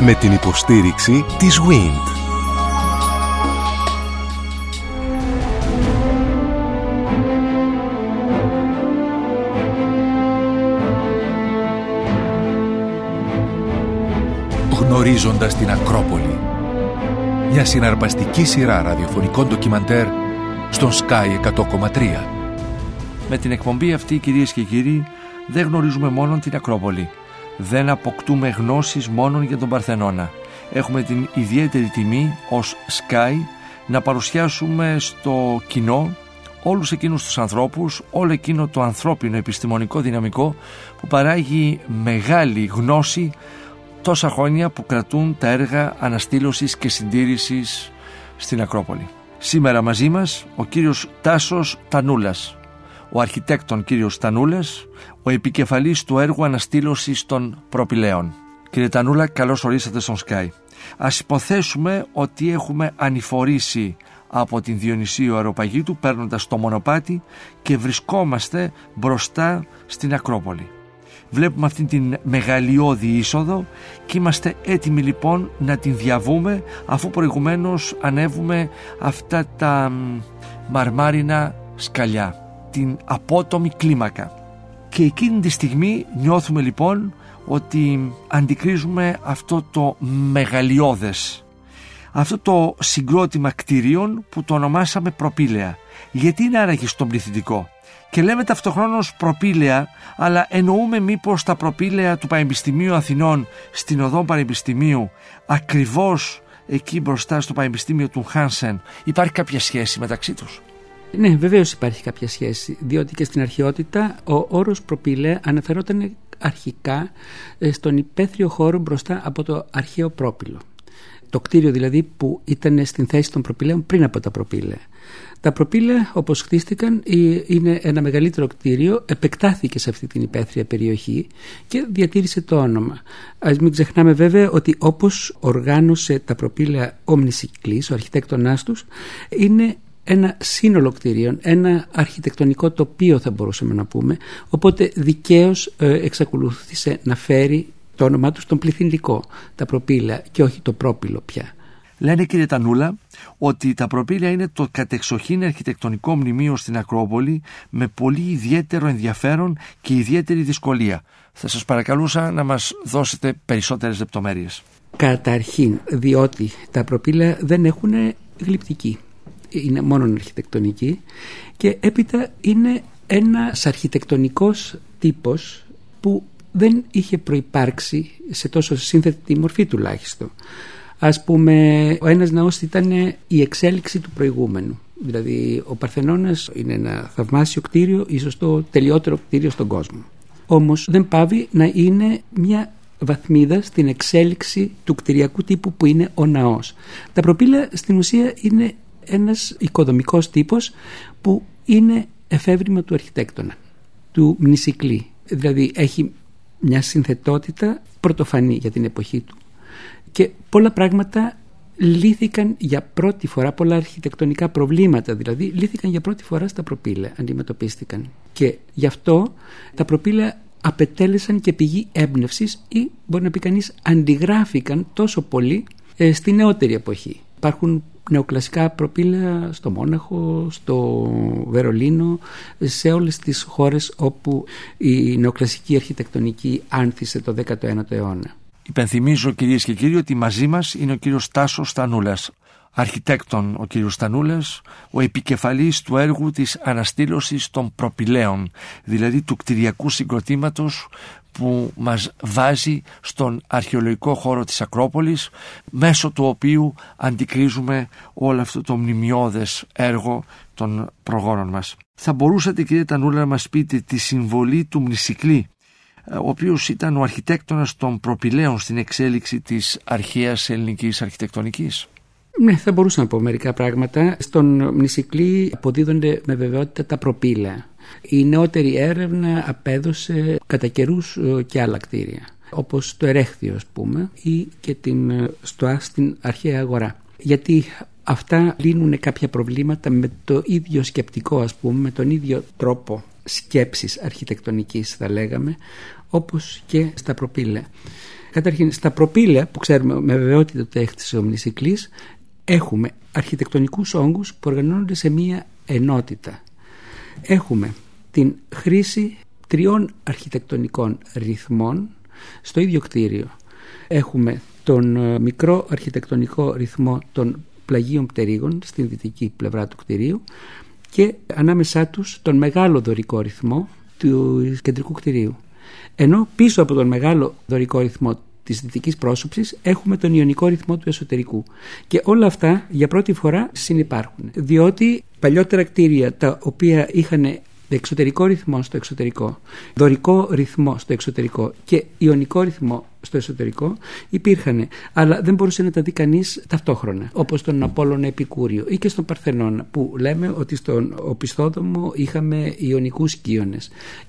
Με την υποστήριξη της WIND. Γνωρίζοντας την Ακρόπολη. Μια συναρπαστική σειρά ραδιοφωνικών ντοκιμαντέρ στον Sky 100,3. Με την εκπομπή αυτή κυρίες και κύριοι δεν γνωρίζουμε μόνο την Ακρόπολη. Δεν αποκτούμε γνώσεις μόνο για τον Παρθενώνα. Έχουμε την ιδιαίτερη τιμή ως Sky να παρουσιάσουμε στο κοινό όλους εκείνους τους ανθρώπους, όλο εκείνο το ανθρώπινο επιστημονικό δυναμικό που παράγει μεγάλη γνώση τόσα χρόνια που κρατούν τα έργα αναστήλωσης και συντήρησης στην Ακρόπολη. Σήμερα μαζί μας ο κύριος Τάσος Τανούλας, ο αρχιτέκτον κύριος Τανούλας, ο επικεφαλής του έργου αναστήλωσης των προπηλαίων. Κύριε Τανούλα, καλώς ορίσατε στον Sky. Ας υποθέσουμε ότι έχουμε ανηφορήσει από την Διονυσίου Αεροπαγίτου παίρνοντας το μονοπάτι και βρισκόμαστε μπροστά στην Ακρόπολη. Βλέπουμε αυτήν την μεγαλειώδη είσοδο και είμαστε έτοιμοι λοιπόν να την διαβούμε αφού προηγουμένως ανέβουμε αυτά τα μαρμάρινα σκαλιά, την απότομη κλίμακα. Και εκείνη τη στιγμή νιώθουμε λοιπόν ότι αντικρίζουμε αυτό το μεγαλειώδες αυτό το συγκρότημα κτηρίων που το ονομάσαμε προπήλαια. Γιατί είναι άραγε στον πληθυντικό; Και λέμε ταυτοχρόνως προπήλαια, αλλά εννοούμε μήπως τα προπήλαια του Πανεπιστημίου Αθηνών στην οδό Πανεπιστημίου, ακριβώς εκεί μπροστά στο Πανεπιστήμιο του Χάνσεν, υπάρχει κάποια σχέση μεταξύ τους; Ναι, βεβαίως υπάρχει κάποια σχέση, διότι και στην αρχαιότητα ο όρος προπήλαια αναφερόταν αρχικά ε, στον υπαίθριο χώρο μπροστά από το αρχαίο πρόπυλο το κτίριο δηλαδή που ήταν στην θέση των προπήλαιων πριν από τα προπήλαια. Τα προπήλαια όπως χτίστηκαν είναι ένα μεγαλύτερο κτίριο, επεκτάθηκε σε αυτή την υπαίθρια περιοχή και διατήρησε το όνομα. Ας μην ξεχνάμε βέβαια ότι όπως οργάνωσε τα προπήλαια ο Μνησικλής, ο αρχιτέκτονάς τους, είναι ένα σύνολο κτίριων, ένα αρχιτεκτονικό τοπίο θα μπορούσαμε να πούμε, οπότε δικαίως ε, εξακολούθησε να φέρει το όνομά τους στον πληθυντικό, τα προπήλαια και όχι το πρόπυλο πια. Λένε κύριε Τανούλα ότι τα προπήλαια είναι το κατεξοχήν αρχιτεκτονικό μνημείο στην Ακρόπολη με πολύ ιδιαίτερο ενδιαφέρον και ιδιαίτερη δυσκολία. Θα σας παρακαλούσα να μας δώσετε περισσότερες λεπτομέρειες. Καταρχήν, διότι τα προπήλαια δεν έχουν γλυπτική. Είναι μόνο αρχιτεκτονική και έπειτα είναι ένας αρχιτεκτονικός τύπος που δεν είχε προϋπάρξει σε τόσο σύνθετη μορφή τουλάχιστον. Ας πούμε, ο ένας ναός ήταν η εξέλιξη του προηγούμενου. Δηλαδή, ο Παρθενώνας είναι ένα θαυμάσιο κτίριο, ίσως το τελειότερο κτίριο στον κόσμο. Όμως δεν πάβει να είναι μια βαθμίδα στην εξέλιξη του κτηριακού τύπου που είναι ο ναός. Τα προπήλαια στην ουσία είναι ένας οικοδομικός τύπος που είναι εφεύρημα του αρχιτέκτονα, του μνησικλή. Δηλαδή έχει μια συνθετότητα πρωτοφανή για την εποχή του και πολλά πράγματα λύθηκαν για πρώτη φορά, πολλά αρχιτεκτονικά προβλήματα δηλαδή, λύθηκαν για πρώτη φορά στα προπήλαια, αντιμετωπίστηκαν. Και γι' αυτό τα προπήλαια απετέλεσαν και πηγή έμπνευσης ή μπορεί να πει κανείς αντιγράφηκαν τόσο πολύ ε, στη νεότερη εποχή. Υπάρχουν νεοκλασικά προπήλαια στο Μόναχο, στο Βερολίνο, σε όλες τις χώρες όπου η νεοκλασική αρχιτεκτονική άνθησε το 19ο αιώνα. Υπενθυμίζω κυρίες και κύριοι ότι μαζί μας είναι ο κύριος Τάσος Στανούλας, αρχιτέκτον ο κύριος Στανούλας, ο επικεφαλής του έργου της αναστήλωσης των προπηλαίων, δηλαδή του κτηριακού συγκροτήματος που μας βάζει στον αρχαιολογικό χώρο της Ακρόπολης μέσω του οποίου αντικρίζουμε όλο αυτό το μνημειώδες έργο των προγόνων μας. Θα μπορούσατε κύριε Τανούλα να μας πείτε τη συμβολή του Μνησικλή ο οποίος ήταν ο αρχιτέκτονας των προπηλαίων στην εξέλιξη της αρχαίας ελληνικής αρχιτεκτονικής; Ναι, θα μπορούσα να πω μερικά πράγματα. Στον Μνησικλή αποδίδονται με βεβαιότητα τα προπήλαια. Η νεότερη έρευνα απέδωσε κατά καιρούς ε, και άλλα κτίρια όπως το Ερέχθιο ας πούμε ή και την ε, ΣΤΟΑ στην αρχαία αγορά. Γιατί αυτά λύνουν κάποια προβλήματα με το ίδιο σκεπτικό ας πούμε, με τον ίδιο τρόπο σκέψης αρχιτεκτονικής θα λέγαμε όπως και στα προπήλαια. Καταρχήν, στα προπήλαια που ξέρουμε με βεβαιότητα ότι έχτισε ο Μνησικλής, έχουμε αρχιτεκτονικούς όγκους που οργανώνονται σε μία ενότητα. Έχουμε την χρήση τριών αρχιτεκτονικών ρυθμών στο ίδιο κτίριο. Έχουμε τον ε, μικρό αρχιτεκτονικό ρυθμό των πλαγίων πτερίγων στην δυτική πλευρά του κτηρίου και ανάμεσά τους τον μεγάλο δωρικό ρυθμό του κεντρικού κτηρίου. Ενώ πίσω από τον μεγάλο δωρικό ρυθμό της δυτικής πρόσωψης έχουμε τον ιονικό ρυθμό του εσωτερικού. Και όλα αυτά για πρώτη φορά συνεπάρχουν. Διότι παλιότερα κτίρια τα οποία είχαν εξωτερικό ρυθμό στο εξωτερικό, δωρικό ρυθμό στο εξωτερικό και ιονικό ρυθμό στο εσωτερικό υπήρχαν, αλλά δεν μπορούσε να τα δει κανείς ταυτόχρονα. Όπως στον Απόλλωνα Επικούριο ή και στον Παρθενώνα, που λέμε ότι στον οπισθόδομο είχαμε ιονικού κύονε.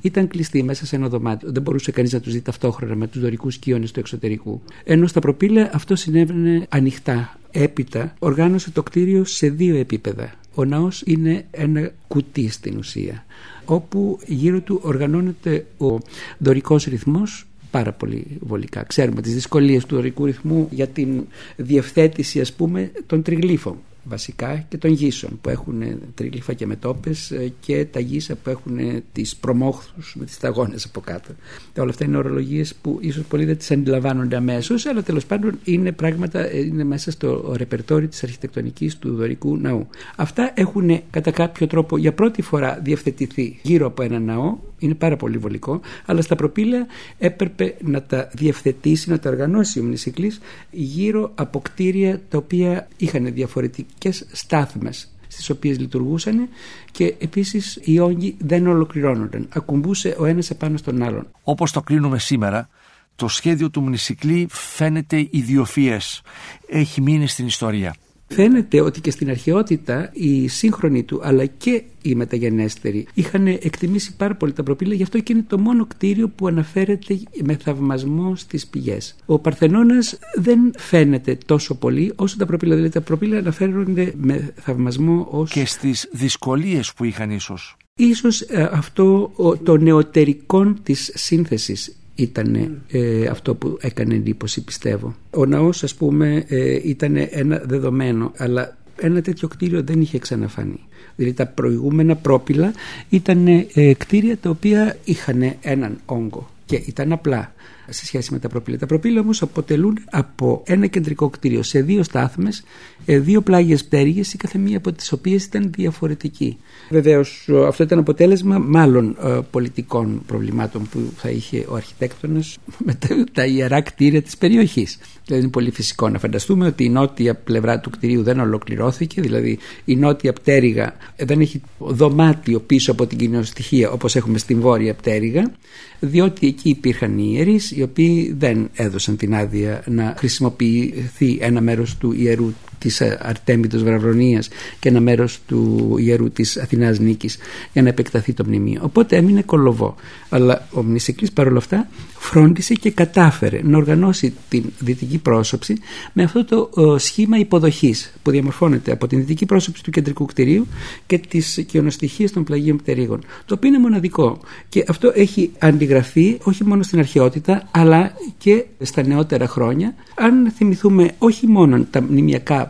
Ήταν κλειστοί μέσα σε ένα δωμάτιο. Δεν μπορούσε κανείς να τους δει ταυτόχρονα με τους δωρικούς κύονε του εξωτερικού. Ενώ στα προπήλαια αυτό συνέβαινε ανοιχτά. Έπειτα οργάνωσε το κτίριο σε δύο επίπεδα. Ο ναός είναι ένα κουτί στην ουσία όπου γύρω του οργανώνεται ο δωρικός ρυθμός πάρα πολύ βολικά. Ξέρουμε τις δυσκολίες του δωρικού ρυθμού για την διευθέτηση ας πούμε των τριγλύφων βασικά και των γύσων που έχουν τρίγλυφα και μετόπες ε, και τα γύσα που έχουν τις προμόχθους με τις σταγόνες από κάτω. Όλα αυτά είναι ορολογίες που ίσως πολλοί δεν τις αντιλαμβάνονται αμέσως, αλλά τέλος πάντων είναι πράγματα, ε, είναι μέσα στο ρεπερτόρι της αρχιτεκτονικής του δωρικού ναού. Αυτά έχουν κατά κάποιο τρόπο για πρώτη φορά διευθετηθεί γύρω από ένα ναό είναι πάρα πολύ βολικό, αλλά στα προπήλαια έπρεπε να τα διευθετήσει, να τα οργανώσει ο Μνησικλής γύρω από κτίρια τα οποία είχαν διαφορετικές στάθμες στις οποίες λειτουργούσαν και επίσης οι όγκοι δεν ολοκληρώνονταν. Ακουμπούσε ο ένας επάνω στον άλλον. Όπως το κρίνουμε σήμερα, το σχέδιο του Μνησικλή φαίνεται ιδιοφιές. Έχει μείνει στην ιστορία. Φαίνεται ότι και στην αρχαιότητα οι σύγχρονοι του αλλά και οι μεταγενέστεροι είχαν εκτιμήσει πάρα πολύ τα προπήλαια, γι' αυτό και είναι το μόνο κτίριο που αναφέρεται με θαυμασμό στις πηγές. Ο Παρθενώνας δεν φαίνεται τόσο πολύ όσο τα προπήλαια. Δηλαδή τα προπήλαια αναφέρονται με θαυμασμό ως. και στις δυσκολίες που είχαν ίσως. Ίσως ε, αυτό το νεωτερικό της σύνθεσης ήταν ε, αυτό που έκανε εντύπωση πιστεύω. Ο ναός ας πούμε ε, ήταν ένα δεδομένο αλλά ένα τέτοιο κτίριο δεν είχε ξαναφανεί. Δηλαδή τα προηγούμενα πρόπυλα ήταν ε, κτίρια τα οποία είχαν έναν όγκο και ήταν απλά σε σχέση με τα προπύλα. Τα προπύλα όμως αποτελούν από ένα κεντρικό κτίριο σε δύο στάθμες, ε, δύο πλάγιες πτέρυγες η κάθε μία από τις οποίες ήταν διαφορετική. Βεβαίως, αυτό ήταν αποτέλεσμα μάλλον ε, πολιτικών προβλημάτων που θα είχε ο αρχιτέκτονας με τα ιερά κτίρια της περιοχής. Δηλαδή είναι πολύ φυσικό να φανταστούμε ότι η νότια πλευρά του κτηρίου δεν ολοκληρώθηκε, δηλαδή η νότια πτέρυγα δεν έχει δωμάτιο πίσω από την κοινωνιστοιχεία όπως έχουμε στην βόρεια πτέρυγα, διότι εκεί υπήρχαν οι ιερείς οι οποίοι δεν έδωσαν την άδεια να χρησιμοποιηθεί ένα μέρος του ιερού της Αρτέμιτος Βραβρονίας και ένα μέρος του ιερού της Αθηνάς Νίκης για να επεκταθεί το μνημείο. Οπότε έμεινε κολοβό. Αλλά ο Μνησικλής παρόλα αυτά φρόντισε και κατάφερε να οργανώσει την δυτική πρόσωψη με αυτό το σχήμα υποδοχής που διαμορφώνεται από την δυτική πρόσωψη του κεντρικού κτηρίου και τις κοιονοστοιχίες των πλαγίων πτερίγων. Το οποίο είναι μοναδικό και αυτό έχει αντιγραφεί όχι μόνο στην αρχαιότητα αλλά και στα νεότερα χρόνια. Αν θυμηθούμε όχι μόνο τα μνημιακά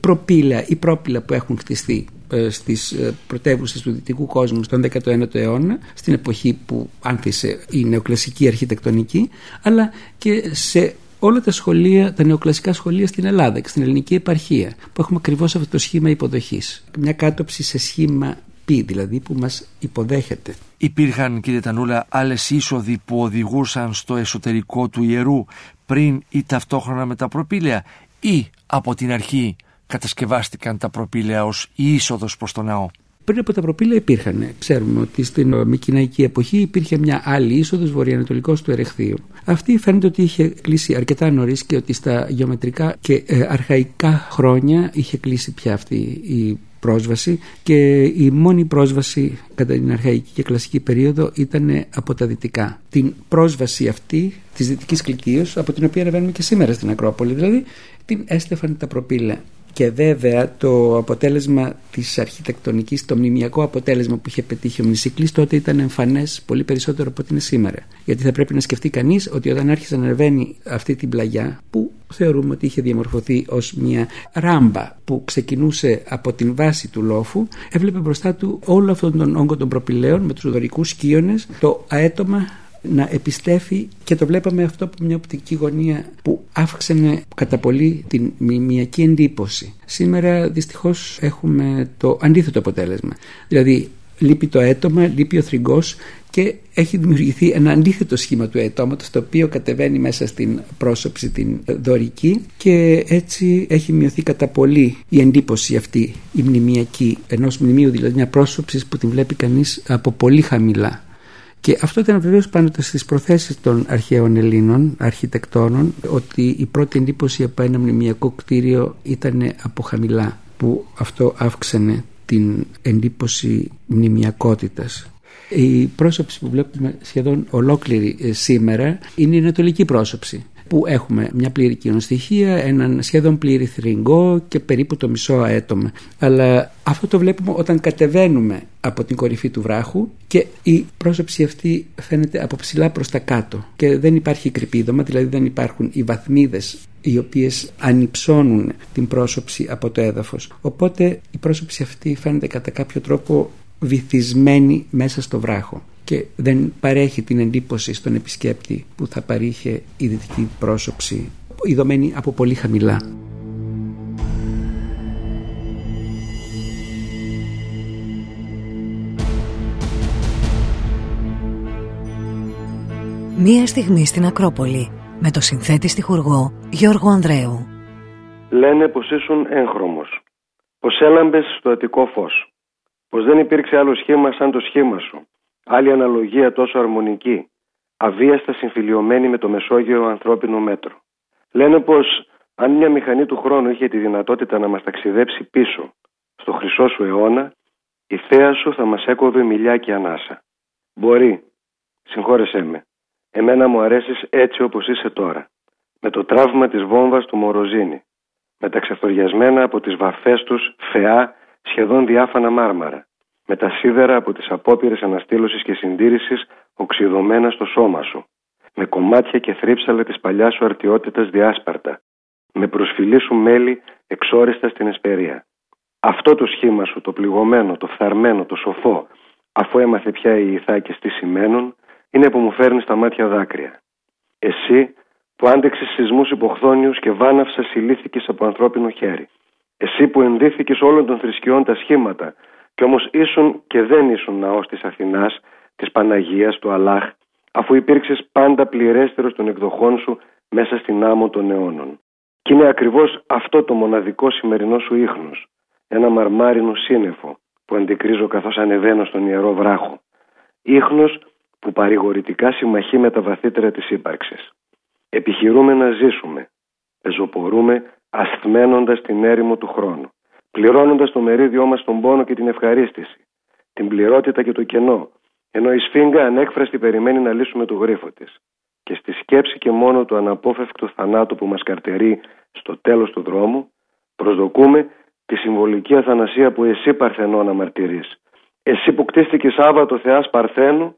προπύλα ή πρόπυλα που έχουν χτιστεί ε, στις ε, πρωτεύουσες του δυτικού κόσμου στον 19ο αιώνα στην εποχή που άνθησε η νεοκλασική αρχιτεκτονική αλλά και σε όλα τα σχολεία, τα νεοκλασικά σχολεία στην Ελλάδα και στην ελληνική επαρχία που έχουμε ακριβώς αυτό το σχήμα υποδοχής. Μια κάτωψη σε σχήμα π δηλαδή που μας υποδέχεται. Υπήρχαν κύριε Τανούλα άλλες είσοδοι που οδηγούσαν στο εσωτερικό του ιερού πριν ή ταυτόχρονα με τα προπήλαια ή από την αρχή; Κατασκευάστηκαν τα προπήλαια ως η είσοδος προς το ναό. Πριν από τα προπήλαια υπήρχαν. Ξέρουμε ότι στην Μικυναϊκή εποχή υπήρχε μια άλλη είσοδος βορειοανατολικός του Ερεχθείου. Αυτή φαίνεται ότι είχε κλείσει αρκετά νωρίς και ότι στα γεωμετρικά και ε, αρχαϊκά χρόνια είχε κλείσει πια αυτή η πρόσβαση και η μόνη πρόσβαση κατά την αρχαϊκή και κλασική περίοδο ήταν από τα δυτικά. Την πρόσβαση αυτή της δυτικής κλικίως από την οποία ανεβαίνουμε και σήμερα στην Ακρόπολη δηλαδή την έστεφαν τα προπήλαια Και βέβαια το αποτέλεσμα της αρχιτεκτονικής, το μνημιακό αποτέλεσμα που είχε πετύχει ο Μνησικλής τότε ήταν εμφανές πολύ περισσότερο από ό,τι είναι σήμερα. Γιατί θα πρέπει να σκεφτεί κανείς ότι όταν άρχισε να ανεβαίνει αυτή την πλαγιά που θεωρούμε ότι είχε διαμορφωθεί ως μια ράμπα που ξεκινούσε από την βάση του λόφου έβλεπε μπροστά του όλο αυτόν τον όγκο των προπηλαίων με τους δωρικούς σκίονες το αέτομα να επιστέφει και το βλέπαμε αυτό από μια οπτική γωνία που αύξανε κατά πολύ την μιμιακή εντύπωση. Σήμερα δυστυχώς έχουμε το αντίθετο αποτέλεσμα. Δηλαδή λείπει το έτομα, λείπει ο θρυγκός και έχει δημιουργηθεί ένα αντίθετο σχήμα του αιτώματος το οποίο κατεβαίνει μέσα στην πρόσωψη την δωρική και έτσι έχει μειωθεί κατά πολύ η εντύπωση αυτή η μνημιακή ενός μνημείου δηλαδή μια πρόσωψη που την βλέπει κανείς από πολύ χαμηλά και αυτό ήταν βεβαίως πάνω στις προθέσεις των αρχαίων Ελλήνων αρχιτεκτόνων ότι η πρώτη εντύπωση από ένα μνημιακό κτίριο ήταν από χαμηλά που αυτό αύξανε την εντύπωση μνημιακότητας. Η πρόσωψη που βλέπουμε σχεδόν ολόκληρη ε, σήμερα είναι η ανατολική πρόσωψη που έχουμε μια πλήρη κοινοστοιχεία, έναν σχεδόν πλήρη θρηγκό και περίπου το μισό αέτομα. Αλλά αυτό το βλέπουμε όταν κατεβαίνουμε από την κορυφή του βράχου και η πρόσωψη αυτή φαίνεται από ψηλά προς τα κάτω και δεν υπάρχει κρυπίδωμα, δηλαδή δεν υπάρχουν οι βαθμίδες οι οποίες ανυψώνουν την πρόσωψη από το έδαφος. Οπότε η πρόσωψη αυτή φαίνεται κατά κάποιο τρόπο βυθισμένη μέσα στο βράχο και δεν παρέχει την εντύπωση στον επισκέπτη που θα παρήχε η δυτική πρόσωψη ειδωμένη από πολύ χαμηλά. Μία στιγμή στην Ακρόπολη με το συνθέτη στιχουργό Γιώργο Ανδρέου. Λένε πως ήσουν έγχρωμος, πως έλαμπες στο αττικό φως, πως δεν υπήρξε άλλο σχήμα σαν το σχήμα σου, άλλη αναλογία τόσο αρμονική, αβίαστα συμφιλειωμένη με το Μεσόγειο ανθρώπινο μέτρο. Λένε πως αν μια μηχανή του χρόνου είχε τη δυνατότητα να μας ταξιδέψει πίσω, στο χρυσό σου αιώνα, η θέα σου θα μας έκοβε μιλιά και ανάσα. Μπορεί, συγχώρεσέ με, εμένα μου αρέσεις έτσι όπως είσαι τώρα, με το τραύμα της βόμβας του Μοροζίνη, με τα ξεθοριασμένα από τις βαφές τους φεά σχεδόν διάφανα μάρμαρα, με τα σίδερα από τις απόπειρες αναστήλωσης και συντήρησης οξυδωμένα στο σώμα σου, με κομμάτια και θρύψαλα της παλιάς σου αρτιότητας διάσπαρτα, με προσφυλή σου μέλη εξόριστα στην εσπερία. Αυτό το σχήμα σου, το πληγωμένο, το φθαρμένο, το σοφό, αφού έμαθε πια οι ηθάκες τι σημαίνουν, είναι που μου φέρνεις στα μάτια δάκρυα. Εσύ που άντεξες σεισμούς υποχθόνιους και βάναυσα συλλήθηκε από ανθρώπινο χέρι. Εσύ που ενδύθηκες όλων των θρησκειών τα σχήματα κι όμως ήσουν και δεν ήσουν ναός της Αθηνάς, της Παναγίας, του Αλάχ, αφού υπήρξες πάντα πληρέστερος των εκδοχών σου μέσα στην άμμο των αιώνων. Κι είναι ακριβώς αυτό το μοναδικό σημερινό σου ίχνος, ένα μαρμάρινο σύννεφο που αντικρίζω καθώς ανεβαίνω στον ιερό βράχο. Ίχνος που παρηγορητικά συμμαχεί με τα βαθύτερα της ύπαρξης. Επιχειρούμε να ζήσουμε, πεζοπορούμε ασθμένοντας την έρημο του χρόνου πληρώνοντας το μερίδιό μας τον πόνο και την ευχαρίστηση, την πληρότητα και το κενό, ενώ η σφίγγα ανέκφραστη περιμένει να λύσουμε το γρίφο της. Και στη σκέψη και μόνο του αναπόφευκτου θανάτου που μας καρτερεί στο τέλος του δρόμου, προσδοκούμε τη συμβολική αθανασία που εσύ Παρθενώνα μαρτυρεί. Εσύ που κτίστηκες Σάββατο Θεάς Παρθένου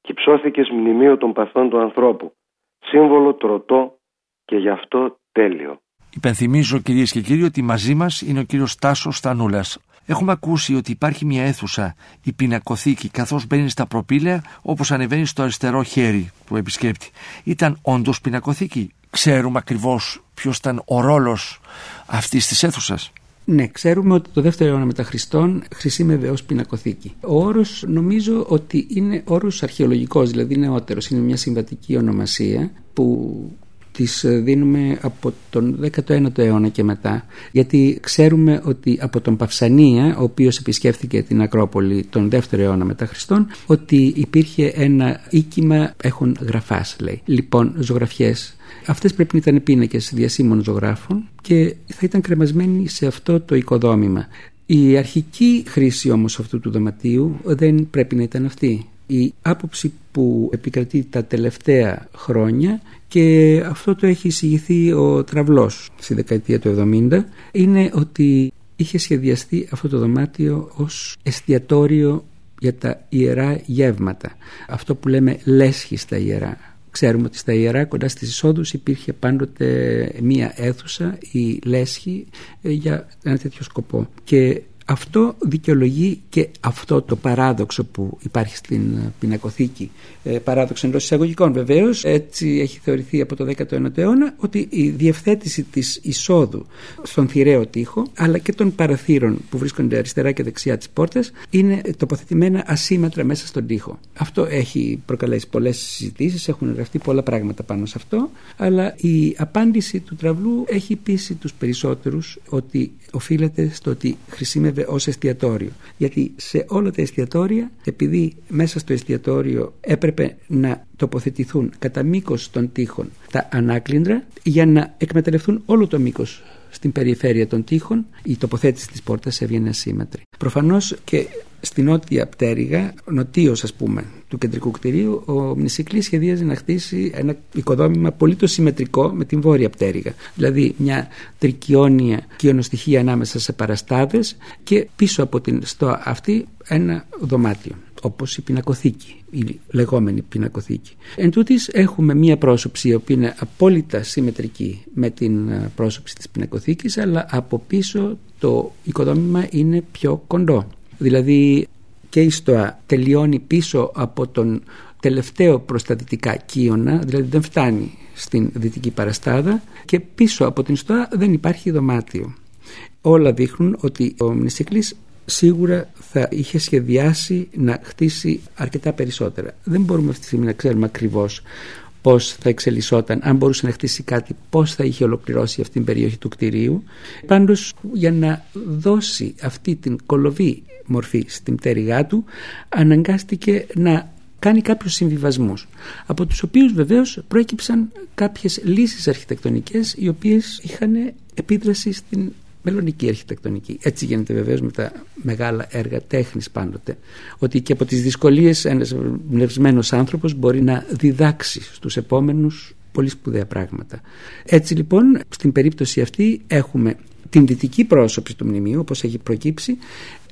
και ψώθηκες μνημείο των παθών του ανθρώπου. Σύμβολο τροτό και γι' αυτό τέλειο. Υπενθυμίζω κυρίες και κύριοι ότι μαζί μας είναι ο κύριος Τάσος Στανούλας. Έχουμε ακούσει ότι υπάρχει μια αίθουσα, η πινακοθήκη, καθώς μπαίνει στα προπήλαια όπως ανεβαίνει στο αριστερό χέρι του επισκέπτη. Ήταν όντως πινακοθήκη. Ξέρουμε ακριβώς ποιος ήταν ο ρόλος αυτής της αίθουσας. Ναι, ξέρουμε ότι το δεύτερο αιώνα μετά Χριστόν χρησιμεύε ω πινακοθήκη. Ο όρος νομίζω ότι είναι όρος αρχαιολογικός, δηλαδή νεότερος. Είναι μια συμβατική ονομασία που τις ε, δίνουμε από τον 19ο αιώνα και μετά γιατί ξέρουμε ότι από τον Παυσανία ο οποίος επισκέφθηκε την Ακρόπολη τον 2ο αιώνα μετά Χριστόν ότι υπήρχε ένα οίκημα έχουν γραφάς λέει λοιπόν ζωγραφιές Αυτές πρέπει να ήταν πίνακες διασύμων ζωγράφων και θα ήταν κρεμασμένοι σε αυτό το οικοδόμημα. Η αρχική χρήση όμως αυτού του δωματίου δεν πρέπει να ήταν αυτή. Η άποψη που επικρατεί τα τελευταία χρόνια και αυτό το έχει εισηγηθεί ο Τραυλός στη δεκαετία του 70 είναι ότι είχε σχεδιαστεί αυτό το δωμάτιο ως εστιατόριο για τα ιερά γεύματα. Αυτό που λέμε λέσχη στα ιερά. Ξέρουμε ότι στα ιερά κοντά στις εισόδους υπήρχε πάντοτε μία αίθουσα ή λέσχη ε, για ένα τέτοιο σκοπό. Και αυτό δικαιολογεί και αυτό το παράδοξο που υπάρχει στην ε, πινακοθήκη. Ε, παράδοξο εντός εισαγωγικών βεβαίως. Έτσι έχει θεωρηθεί από το 19ο αιώνα ότι η διευθέτηση της εισόδου στον θηραίο τοίχο αλλά και των παραθύρων που βρίσκονται αριστερά και δεξιά της πόρτας είναι τοποθετημένα ασύμετρα μέσα στον τοίχο. Αυτό έχει προκαλέσει πολλές συζητήσεις, έχουν γραφτεί πολλά πράγματα πάνω σε αυτό. Αλλά η απάντηση του τραυλού έχει πείσει τους περισσότερους ότι οφείλεται στο ότι χρησιμεύει ως εστιατόριο. Γιατί σε όλα τα εστιατόρια, επειδή μέσα στο εστιατόριο έπρεπε να τοποθετηθούν κατά μήκος των τείχων τα ανάκλυντρα για να εκμεταλλευτούν όλο το μήκος στην περιφέρεια των τείχων η τοποθέτηση της πόρτας έβγαινε ασύμμετρη. Προφανώς και στην νότια πτέρυγα, νοτίω ας πούμε, του κεντρικού κτηρίου, ο Μνησικλής σχεδίαζε να χτίσει ένα οικοδόμημα πολύ το συμμετρικό με την βόρεια πτέρυγα. Δηλαδή μια τρικιόνια κοιονοστοιχεία ανάμεσα σε παραστάδες και πίσω από την στόα αυτή ένα δωμάτιο όπως η πινακοθήκη, η λεγόμενη πινακοθήκη. Εν τούτης έχουμε μία πρόσωψη η οποία είναι απόλυτα συμμετρική με την ε, πρόσωψη της πινακοθήκης αλλά από πίσω το οικοδόμημα είναι πιο κοντό. Δηλαδή και η στοά τελειώνει πίσω από τον τελευταίο προς τα δυτικά κύωνα, δηλαδή δεν φτάνει στην δυτική παραστάδα και πίσω από την στοά δεν υπάρχει δωμάτιο. Όλα δείχνουν ότι ο Μνησίκλης σίγουρα θα είχε σχεδιάσει να χτίσει αρκετά περισσότερα. Δεν μπορούμε αυτή τη στιγμή να ξέρουμε ακριβώς πώς θα εξελισσόταν, αν μπορούσε να χτίσει κάτι, πώς θα είχε ολοκληρώσει αυτή την περιοχή του κτηρίου. Πάντως για να δώσει αυτή την κολοβή μορφή στην πτέρυγά του αναγκάστηκε να κάνει κάποιους συμβιβασμούς από τους οποίους βεβαίως προέκυψαν κάποιες λύσεις αρχιτεκτονικές οι οποίες είχαν επίδραση στην μελλοντική αρχιτεκτονική. Έτσι γίνεται βεβαίως με τα μεγάλα έργα τέχνης πάντοτε. Ότι και από τις δυσκολίες ένας πνευσμένος άνθρωπος μπορεί να διδάξει στους επόμενους πολύ σπουδαία πράγματα. Έτσι λοιπόν στην περίπτωση αυτή έχουμε την δυτική πρόσωψη του μνημείου όπως έχει προκύψει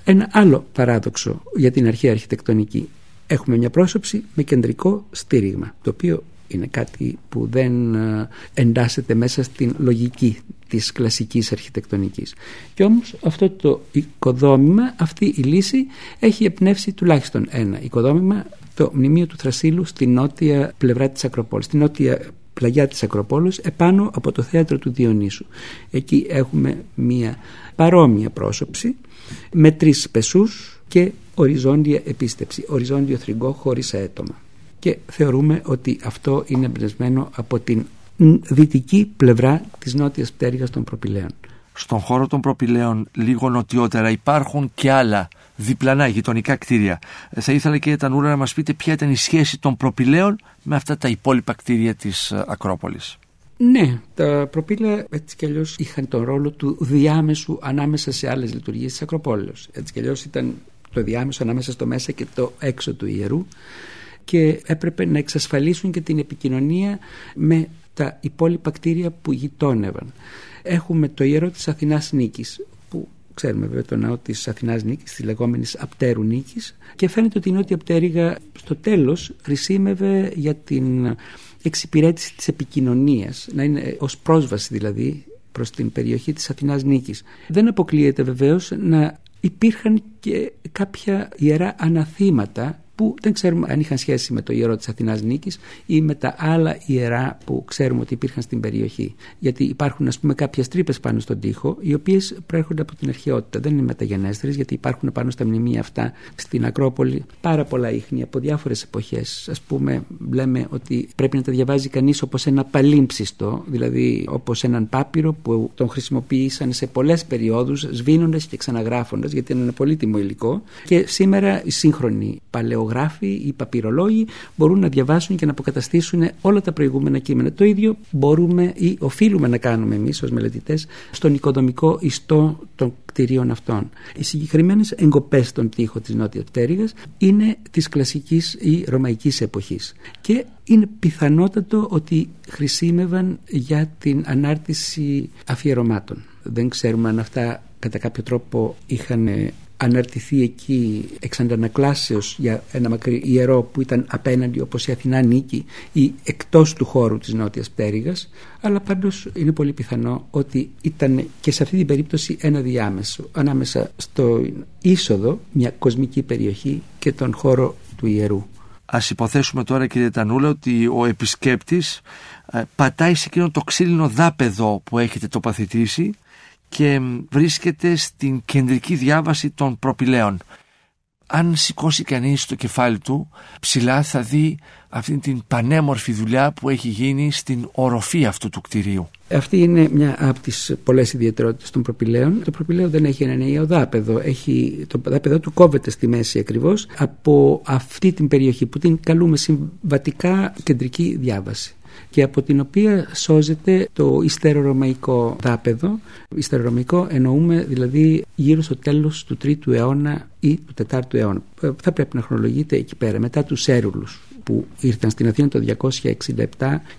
ένα άλλο παράδοξο για την αρχαία αρχιτεκτονική. Έχουμε μια πρόσωψη με κεντρικό στήριγμα, το οποίο είναι κάτι που δεν ε, εντάσσεται μέσα στην λογική της κλασικής αρχιτεκτονικής. Και όμως αυτό το οικοδόμημα, αυτή η λύση έχει εμπνεύσει τουλάχιστον ένα οικοδόμημα, το μνημείο του Θρασίλου στη νότια πλευρά της Ακροπόλης, στη νότια πλαγιά της Ακροπόλης επάνω από το θέατρο του Διονύσου. Εκεί έχουμε μία παρόμοια πρόσωψη με τρεις πεσούς και οριζόντια επίστεψη, οριζόντιο θρυγκό χωρίς αέτομα. Και θεωρούμε ότι αυτό είναι εμπνευσμένο από την δυτική πλευρά της νότιας πτέρυγας των προπηλαίων. Στον χώρο των προπηλαίων λίγο νοτιότερα υπάρχουν και άλλα διπλανά γειτονικά κτίρια. Ε, θα ήθελα και Τανούρα να μας πείτε ποια ήταν η σχέση των προπηλαίων με αυτά τα υπόλοιπα κτίρια της ε, Ακρόπολης. Ναι, τα προπήλαια έτσι κι αλλιώς είχαν τον ρόλο του διάμεσου ανάμεσα σε άλλες λειτουργίες της Ακροπόλεως. Έτσι κι αλλιώς ήταν το διάμεσο ανάμεσα στο μέσα και το έξω του ιερού και έπρεπε να εξασφαλίσουν και την επικοινωνία με τα υπόλοιπα κτίρια που γειτόνευαν. Έχουμε το ιερό της Αθηνάς Νίκης που ξέρουμε βέβαια το ναό της Αθηνάς Νίκης, της λεγόμενης Απτέρου Νίκης και φαίνεται ότι η Νότια Πτέρυγα στο τέλος χρησίμευε για την εξυπηρέτηση της επικοινωνίας, να είναι ως πρόσβαση δηλαδή προς την περιοχή της Αθηνάς Νίκης. Δεν αποκλείεται βεβαίως να υπήρχαν και κάποια ιερά αναθήματα που δεν ξέρουμε αν είχαν σχέση με το ιερό της Αθηνάς Νίκης ή με τα άλλα ιερά που ξέρουμε ότι υπήρχαν στην περιοχή. Γιατί υπάρχουν ας πούμε κάποιες τρύπες πάνω στον τοίχο οι οποίες προέρχονται από την αρχαιότητα. Δεν είναι μεταγενέστερες γιατί υπάρχουν πάνω στα μνημεία αυτά στην Ακρόπολη πάρα πολλά ίχνη από διάφορες εποχές. Ας πούμε λέμε ότι πρέπει να τα διαβάζει κανείς όπως ένα παλίμψιστο, δηλαδή όπως έναν πάπυρο που τον χρησιμοποίησαν σε πολλές περιόδους σβήνοντας και ξαναγράφοντας γιατί είναι ένα πολύτιμο υλικό και σήμερα η σύγχρονη παλαιογραφία τυπογράφοι, οι παπυρολόγοι μπορούν να διαβάσουν και να αποκαταστήσουν όλα τα προηγούμενα κείμενα. Το ίδιο μπορούμε ή οφείλουμε να κάνουμε εμείς ως μελετητές στον οικοδομικό ιστό των κτηρίων αυτών. Οι συγκεκριμένες εγκοπές στον τοίχο της Νότιας Πτέρυγας είναι της κλασικής ή ρωμαϊκής εποχής. Και είναι πιθανότατο ότι χρησιμεύαν για την ανάρτηση αφιερωμάτων. Δεν ξέρουμε αν αυτά κατά κάποιο τρόπο είχαν αναρτηθεί εκεί εξ αντανακλάσεως για ένα μακρύ ιερό που ήταν απέναντι όπως η Αθηνά νίκη ή εκτός του χώρου της Νότιας Πτέρυγας αλλά πάντως είναι πολύ πιθανό ότι ήταν και σε αυτή την περίπτωση ένα διάμεσο ανάμεσα στο είσοδο μια κοσμική περιοχή και τον χώρο του ιερού. Ας υποθέσουμε τώρα κύριε Τανούλα ότι ο επισκέπτης ε, πατάει σε εκείνο το ξύλινο δάπεδο που έχετε τοποθετήσει και βρίσκεται στην κεντρική διάβαση των προπηλαίων. Αν σηκώσει κανείς το κεφάλι του, ψηλά θα δει αυτή την πανέμορφη δουλειά που έχει γίνει στην οροφή αυτού του κτηρίου. Αυτή είναι μια από τις πολλές ιδιαιτερότητες των προπηλαίων. Το προπηλαίο δεν έχει ένα νέο δάπεδο. Έχει, το δάπεδο του κόβεται στη μέση ακριβώς από αυτή την περιοχή που την καλούμε συμβατικά κεντρική διάβαση και από την οποία σώζεται το ιστερορωμαϊκό δάπεδο. Ιστερορωμαϊκό εννοούμε δηλαδή γύρω στο τέλος του 3ου αιώνα ή του 4ου αιώνα. Θα πρέπει να χρονολογείται εκεί πέρα, μετά τους Έρουλους που ήρθαν στην Αθήνα το 267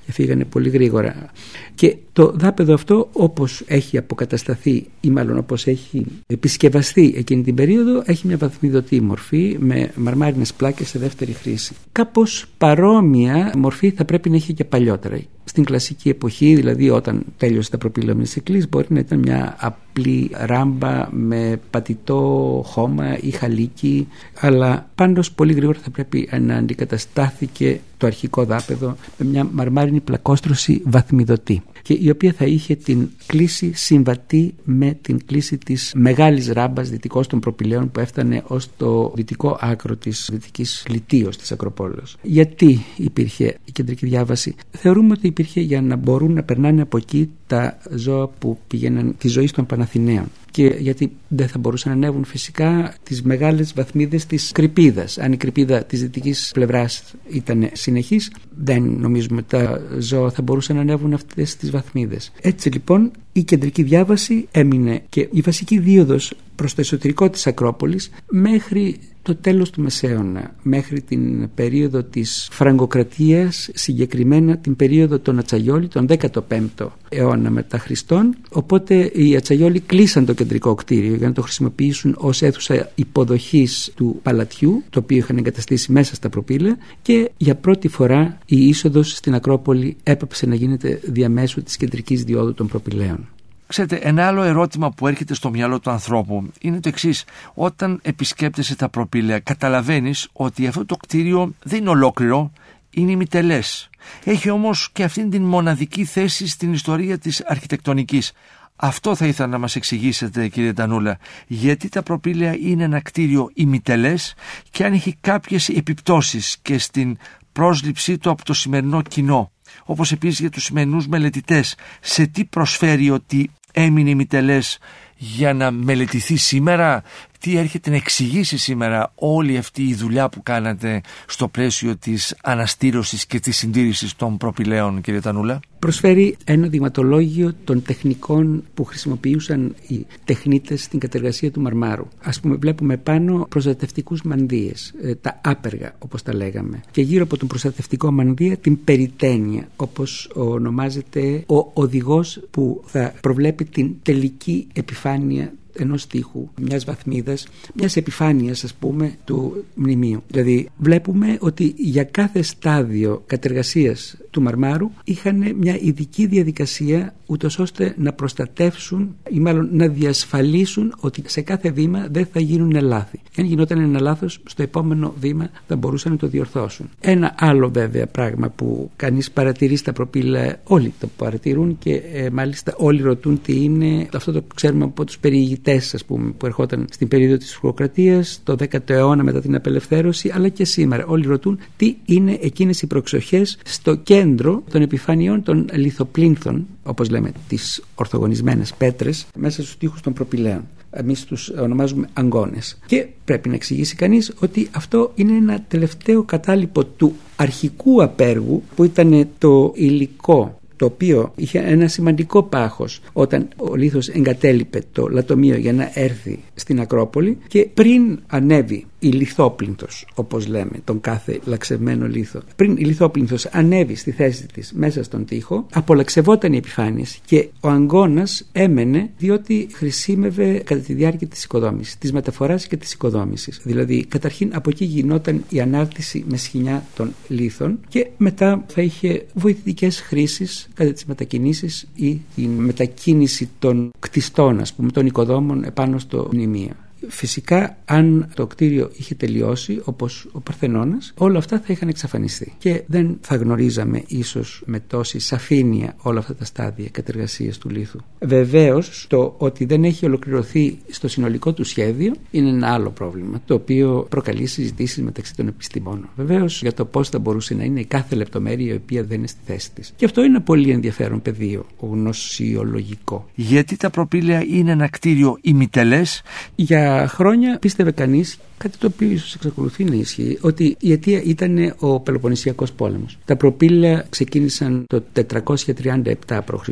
και φύγανε πολύ γρήγορα. Και το δάπεδο αυτό όπως έχει αποκατασταθεί ή μάλλον όπως έχει επισκευαστεί εκείνη την περίοδο έχει μια βαθμιδωτή μορφή με μαρμάρινες πλάκες σε δεύτερη χρήση. Κάπως παρόμοια μορφή θα πρέπει να έχει και παλιότερα. Στην κλασική εποχή, δηλαδή όταν τέλειωσε τα προπήλωμα της μπορεί να ήταν μια απλή ράμπα με πατητό χώμα ή χαλίκι, αλλά πάντως πολύ γρήγορα θα πρέπει να αντικαταστάθηκε το αρχικό δάπεδο με μια μαρμάρινη πλακόστρωση βαθμιδωτή και η οποία θα είχε την κλίση συμβατή με την κλίση της μεγάλης ράμπας δυτικός των προπηλαίων που έφτανε ως το δυτικό άκρο της δυτικής λιτίος της Ακροπόλεως. Γιατί υπήρχε η κεντρική διάβαση; Θεωρούμε ότι υπήρχε για να μπορούν να περνάνε από εκεί τα ζώα που πήγαιναν τη ζωή των Παναθηναίων και γιατί δεν θα μπορούσαν να ανέβουν φυσικά τις μεγάλες βαθμίδες της κρυπίδας. Αν η κρυπίδα της δυτικής πλευράς ήταν συνεχής, δεν νομίζουμε τα ζώα θα μπορούσαν να ανέβουν αυτές τις βαθμίδες. Έτσι λοιπόν η κεντρική διάβαση έμεινε και η βασική δίωδος προς το εσωτερικό της Ακρόπολης μέχρι το τέλος του Μεσαίωνα μέχρι την περίοδο της Φραγκοκρατίας συγκεκριμένα την περίοδο των Ατσαγιόλη τον 15ο αιώνα μετά Χριστόν οπότε οι Ατσαγιόλοι κλείσαν το κεντρικό κτίριο για να το χρησιμοποιήσουν ως αίθουσα υποδοχής του παλατιού το οποίο είχαν εγκαταστήσει μέσα στα προπύλα και για πρώτη φορά η είσοδος στην Ακρόπολη έπαψε να γίνεται διαμέσου της κεντρικής διόδου των προπυλαίων. Ξέρετε, ένα άλλο ερώτημα που έρχεται στο μυαλό του ανθρώπου είναι το εξής. Όταν επισκέπτεσαι τα προπήλαια, καταλαβαίνεις ότι αυτό το κτίριο δεν είναι ολόκληρο, είναι ημιτελές. Έχει όμως και αυτήν την μοναδική θέση στην ιστορία της αρχιτεκτονικής. Αυτό θα ήθελα να μας εξηγήσετε κύριε Τανούλα, γιατί τα προπήλαια είναι ένα κτίριο ημιτελές και αν έχει κάποιες επιπτώσεις και στην πρόσληψή του από το σημερινό κοινό όπως επίσης για τους σημερινούς μελετητές σε τι προσφέρει ότι έμεινε ημιτελές για να μελετηθεί σήμερα τι έρχεται να εξηγήσει σήμερα όλη αυτή η δουλειά που κάνατε στο πλαίσιο της αναστήρωσης και της συντήρησης των προπηλαίων κύριε Τανούλα; Προσφέρει ένα δειγματολόγιο των τεχνικών που χρησιμοποιούσαν οι τεχνίτες στην κατεργασία του μαρμάρου. Ας πούμε βλέπουμε πάνω προστατευτικούς μανδύες, ε, τα άπεργα όπως τα λέγαμε και γύρω από τον προστατευτικό μανδύα την περιτένεια όπως ονομάζεται ο οδηγός που θα προβλέπει την τελική επιφάνεια ενός τείχου, μιας βαθμίδας, μιας επιφάνειας ας πούμε του μνημείου. Δηλαδή βλέπουμε ότι για κάθε στάδιο κατεργασίας του μαρμάρου είχαν μια ειδική διαδικασία ούτως ώστε να προστατεύσουν ή μάλλον να διασφαλίσουν ότι σε κάθε βήμα δεν θα γίνουν λάθη. αν γινόταν ένα λάθος, στο επόμενο βήμα θα μπορούσαν να το διορθώσουν. Ένα άλλο βέβαια πράγμα που κανείς παρατηρεί στα προπύλα, όλοι το παρατηρούν και ε, μάλιστα όλοι ρωτούν τι είναι, αυτό το ξέρουμε από τους περιηγητές μαθητές ας πούμε, που ερχόταν στην περίοδο της Φρουοκρατίας, το 10ο αιώνα μετά την απελευθέρωση, αλλά και σήμερα. Όλοι ρωτούν τι είναι εκείνες οι προξοχές στο κέντρο των επιφανειών των λιθοπλήνθων, όπως λέμε, τις ορθογονισμένες πέτρες, μέσα στους τοίχους των προπηλαίων. Εμείς τους ονομάζουμε αγκώνες. Και πρέπει να εξηγήσει κανείς ότι αυτό είναι ένα τελευταίο κατάλοιπο του αρχικού απέργου που ήταν το υλικό το οποίο είχε ένα σημαντικό πάχος όταν ο λίθος εγκατέλειπε το λατομείο για να έρθει στην Ακρόπολη και πριν ανέβει η λιθόπλυνθος όπως λέμε τον κάθε λαξευμένο λίθο πριν η λιθόπλυνθος ανέβει στη θέση της μέσα στον τοίχο απολαξευόταν οι επιφάνειες και ο αγκώνας έμενε διότι χρησιμεύε κατά τη διάρκεια της οικοδόμησης της μεταφοράς και της οικοδόμησης δηλαδή καταρχήν από εκεί γινόταν η ανάρτηση με σχοινιά των λίθων και μετά θα είχε βοηθητικές χρήσεις κατά τις μετακινήσεις ή την μετακίνηση των κτιστών ας πούμε των οικοδόμων επάνω στο μνημείο. Φυσικά αν το κτίριο είχε τελειώσει όπως ο Παρθενώνας όλα αυτά θα είχαν εξαφανιστεί και δεν θα γνωρίζαμε ίσως με τόση σαφήνεια όλα αυτά τα στάδια κατεργασίας του λίθου. Βεβαίως το ότι δεν έχει ολοκληρωθεί στο συνολικό του σχέδιο είναι ένα άλλο πρόβλημα το οποίο προκαλεί συζητήσεις μεταξύ των επιστημόνων. Βεβαίως για το πώς θα μπορούσε να είναι η κάθε λεπτομέρεια η οποία δεν είναι στη θέση της. Και αυτό είναι ένα πολύ ενδιαφέρον πεδίο γνωσιολογικό. Γιατί τα προπήλαια είναι ένα κτίριο ημιτελές; Για χρόνια πίστευε κανείς κάτι το οποίο ίσως εξακολουθεί να ισχύει, ότι η αιτία ήταν ο Πελοποννησιακός πόλεμος. Τα προπήλαια ξεκίνησαν το 437 π.Χ.,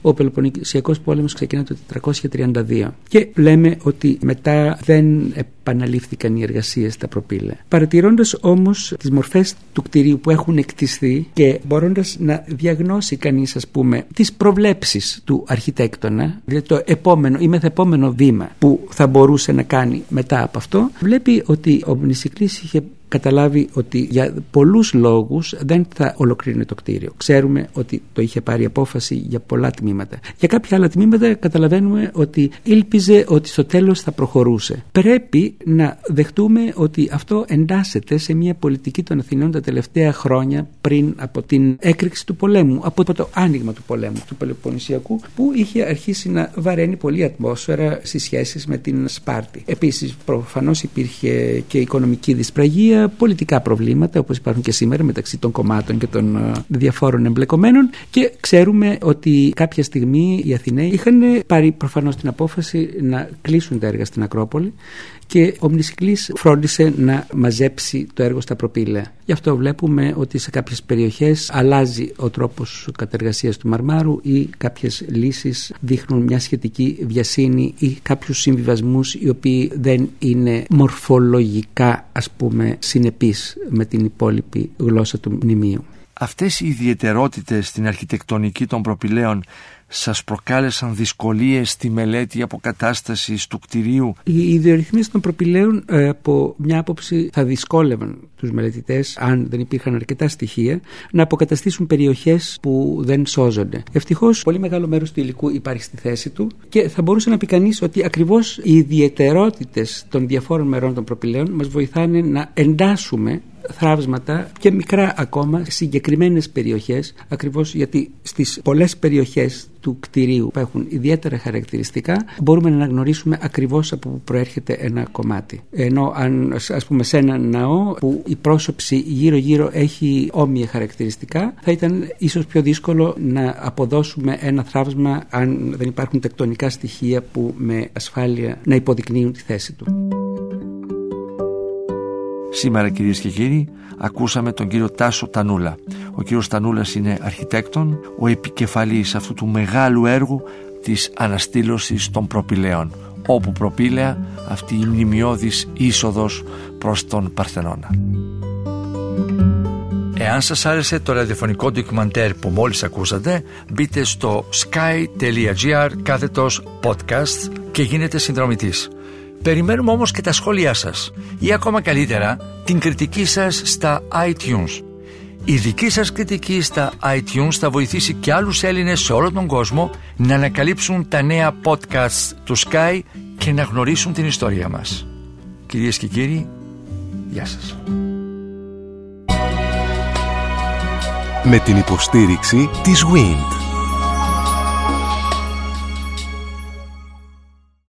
ο Πελοποννησιακός πόλεμος ξεκίνησε το 432. Και λέμε ότι μετά δεν επαναλήφθηκαν οι εργασίες στα προπήλαια. Παρατηρώντας όμως τις μορφές του κτηρίου που έχουν εκτιστεί και μπορώντας να διαγνώσει κανείς, ας πούμε, τις προβλέψεις του αρχιτέκτονα, δηλαδή το επόμενο ή μεθεπόμενο βήμα που θα μπορούσε να κάνει μετά από αυτό, βλέπει ότι ο Μνησικλής είχε καταλάβει ότι για πολλούς λόγους δεν θα ολοκλήρωνε το κτίριο. Ξέρουμε ότι το είχε πάρει απόφαση για πολλά τμήματα. Για κάποια άλλα τμήματα καταλαβαίνουμε ότι ήλπιζε ότι στο τέλος θα προχωρούσε. Πρέπει να δεχτούμε ότι αυτό εντάσσεται σε μια πολιτική των Αθηνών τα τελευταία χρόνια πριν από την έκρηξη του πολέμου, από το άνοιγμα του πολέμου του Πελοποννησιακού που είχε αρχίσει να βαραίνει πολύ ατμόσφαιρα στις σχέσεις με την Σπάρτη. Επίσης προφανώς υπήρχε και οικονομική δυσπραγία πολιτικά προβλήματα όπως υπάρχουν και σήμερα μεταξύ των κομμάτων και των ε, διαφόρων εμπλεκομένων. Και ξέρουμε ότι κάποια στιγμή οι Αθηναίοι είχαν πάρει προφανώς την απόφαση να κλείσουν τα έργα στην Ακρόπολη και ο Μνησικλής φρόντισε να μαζέψει το έργο στα προπήλαια. Γι' αυτό βλέπουμε ότι σε κάποιες περιοχές αλλάζει ο τρόπος κατεργασίας του μαρμάρου ή κάποιες λύσεις δείχνουν μια σχετική βιασύνη ή κάποιους συμβιβασμούς οι οποίοι δεν είναι μορφολογικά ας πούμε συνεπείς με την υπόλοιπη γλώσσα του μνημείου. Αυτές οι ιδιαιτερότητες στην αρχιτεκτονική των προπηλαίων σας προκάλεσαν δυσκολίες στη μελέτη αποκατάστασης του κτηρίου; Οι ιδιορυθμίες των προπηλαίων ε, από μια άποψη θα δυσκόλευαν τους μελετητές αν δεν υπήρχαν αρκετά στοιχεία να αποκαταστήσουν περιοχές που δεν σώζονται. Ευτυχώς πολύ μεγάλο μέρος του υλικού υπάρχει στη θέση του και θα μπορούσε να πει κανείς ότι ακριβώς οι ιδιαιτερότητες των διαφόρων μερών των προπηλαίων μας βοηθάνε να εντάσσουμε θράψματα και μικρά ακόμα συγκεκριμένες περιοχές ακριβώς γιατί στις πολλές περιοχές του κτηρίου που έχουν ιδιαίτερα χαρακτηριστικά μπορούμε να αναγνωρίσουμε ακριβώς από που προέρχεται ένα κομμάτι. Ενώ αν ας πούμε σε ένα ναό που η πρόσωψη γύρω γύρω έχει όμοια χαρακτηριστικά θα ήταν ίσως πιο δύσκολο να αποδώσουμε ένα θράψμα αν δεν υπάρχουν τεκτονικά στοιχεία που με ασφάλεια να υποδεικνύουν τη θέση του. Σήμερα κυρίες και κύριοι ακούσαμε τον κύριο Τάσο Τανούλα. Ο κύριος Τανούλας είναι αρχιτέκτον, ο επικεφαλής αυτού του μεγάλου έργου της αναστήλωσης των προπηλαίων όπου προπήλαια αυτή η μνημειώδης είσοδος προς τον Παρθενώνα. Εάν σας άρεσε το ραδιοφωνικό ντοκιμαντέρ που μόλις ακούσατε μπείτε στο sky.gr κάθετος podcast και γίνετε συνδρομητής. Περιμένουμε όμως και τα σχόλιά σας ή ακόμα καλύτερα την κριτική σας στα iTunes. Η δική σας κριτική στα iTunes θα βοηθήσει και άλλους Έλληνες σε όλο τον κόσμο να ανακαλύψουν τα νέα podcasts του Sky και να γνωρίσουν την ιστορία μας. Κυρίες και κύριοι, γεια σας. Με την υποστήριξη της WIND.